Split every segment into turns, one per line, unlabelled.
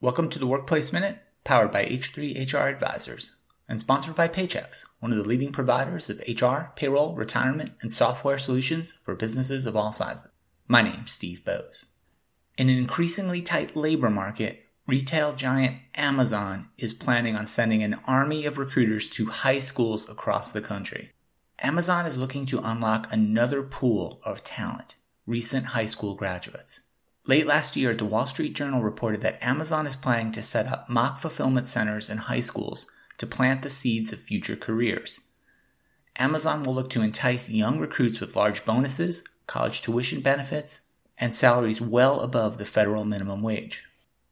Welcome to the Workplace Minute, powered by H3 HR Advisors and sponsored by Paychex, one of the leading providers of HR, payroll, retirement, and software solutions for businesses of all sizes. My name's Steve Boese. In an increasingly tight labor market, retail giant Amazon is planning on sending an army of recruiters to high schools across the country. Amazon is looking to unlock another pool of talent, recent high school graduates. Late last year, the Wall Street Journal reported that Amazon is planning to set up mock fulfillment centers in high schools to plant the seeds of future careers. Amazon will look to entice young recruits with large bonuses, college tuition benefits, and salaries well above the federal minimum wage.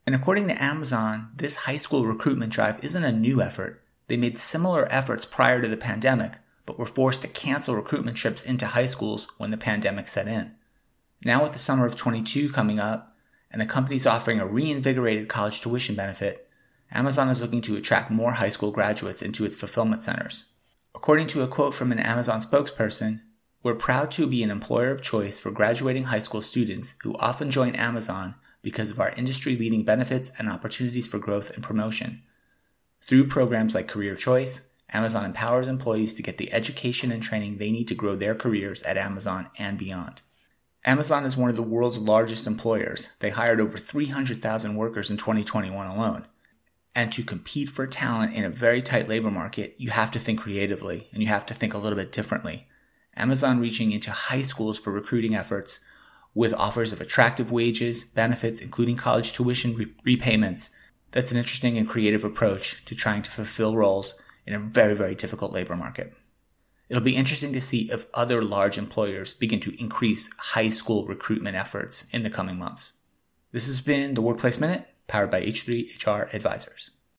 And according to Amazon, this high school recruitment drive isn't a new effort. They made similar efforts prior to the pandemic, but were forced to cancel recruitment trips into high schools when the pandemic set in. Now, with the summer of 22 coming up and the companies offering a reinvigorated college tuition benefit, Amazon is looking to attract more high school graduates into its fulfillment centers. According to a quote from an Amazon spokesperson, we're proud to be an employer of choice for graduating high school students who often join Amazon because of our industry leading benefits and opportunities for growth and promotion. Through programs like Career Choice, Amazon empowers employees to get the education and training they need to grow their careers at Amazon and beyond. Amazon is one of the world's largest employers. They hired over 300,000 workers in 2021 alone. And to compete for talent in a very tight labor market, you have to think creatively and you have to think a little bit differently. Amazon reaching into high schools for recruiting efforts with offers of attractive wages, benefits, including college tuition re- repayments. That's an interesting and creative approach to trying to fulfill roles in a very, very difficult labor market. It'll be interesting to see if other large employers begin to increase high school recruitment efforts in the coming months. This has been the Workplace Minute, powered by H3 HR Advisors.